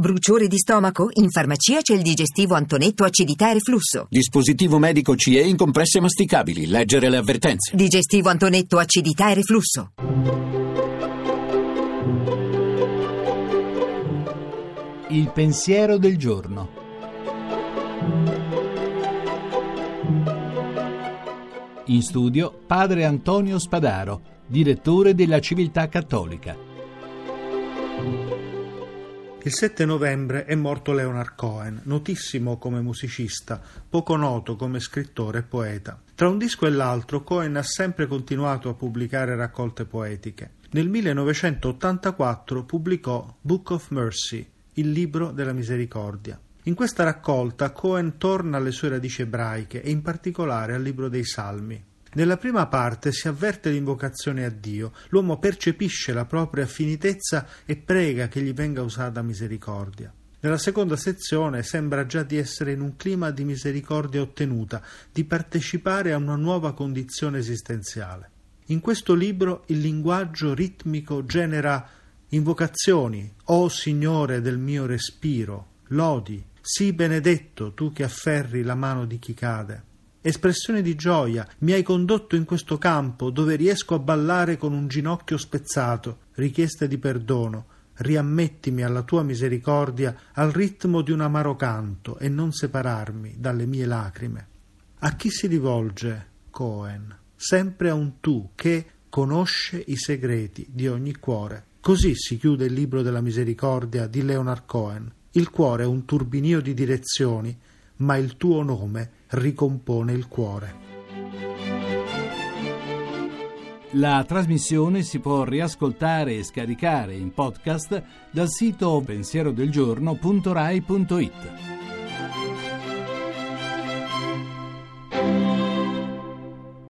Bruciore di stomaco? In farmacia c'è il digestivo Antonetto acidità e reflusso. Dispositivo medico CE in compresse masticabili. Leggere le avvertenze. Digestivo Antonetto acidità e reflusso. Il pensiero del giorno. In studio padre Antonio Spadaro, direttore della Civiltà Cattolica. Il 7 novembre è morto Leonard Cohen, notissimo come musicista, poco noto come scrittore e poeta. Tra un disco e l'altro Cohen ha sempre continuato a pubblicare raccolte poetiche. Nel 1984 pubblicò Book of Mercy, il libro della misericordia. In questa raccolta Cohen torna alle sue radici ebraiche e in particolare al libro dei Salmi. Nella prima parte si avverte l'invocazione a Dio, l'uomo percepisce la propria finitezza e prega che gli venga usata misericordia. Nella seconda sezione sembra già di essere in un clima di misericordia ottenuta, di partecipare a una nuova condizione esistenziale. In questo libro il linguaggio ritmico genera invocazioni, O Signore del mio respiro, lodi, sii benedetto tu che afferri la mano di chi cade espressione di gioia, mi hai condotto in questo campo dove riesco a ballare con un ginocchio spezzato, richieste di perdono, riammettimi alla tua misericordia al ritmo di un amaro canto e non separarmi dalle mie lacrime. A chi si rivolge Cohen? Sempre a un tu che conosce i segreti di ogni cuore. Così si chiude il libro della misericordia di Leonard Cohen. Il cuore è un turbinio di direzioni ma il tuo nome ricompone il cuore. La trasmissione si può riascoltare e scaricare in podcast dal sito pensierodelgiorno.rai.it.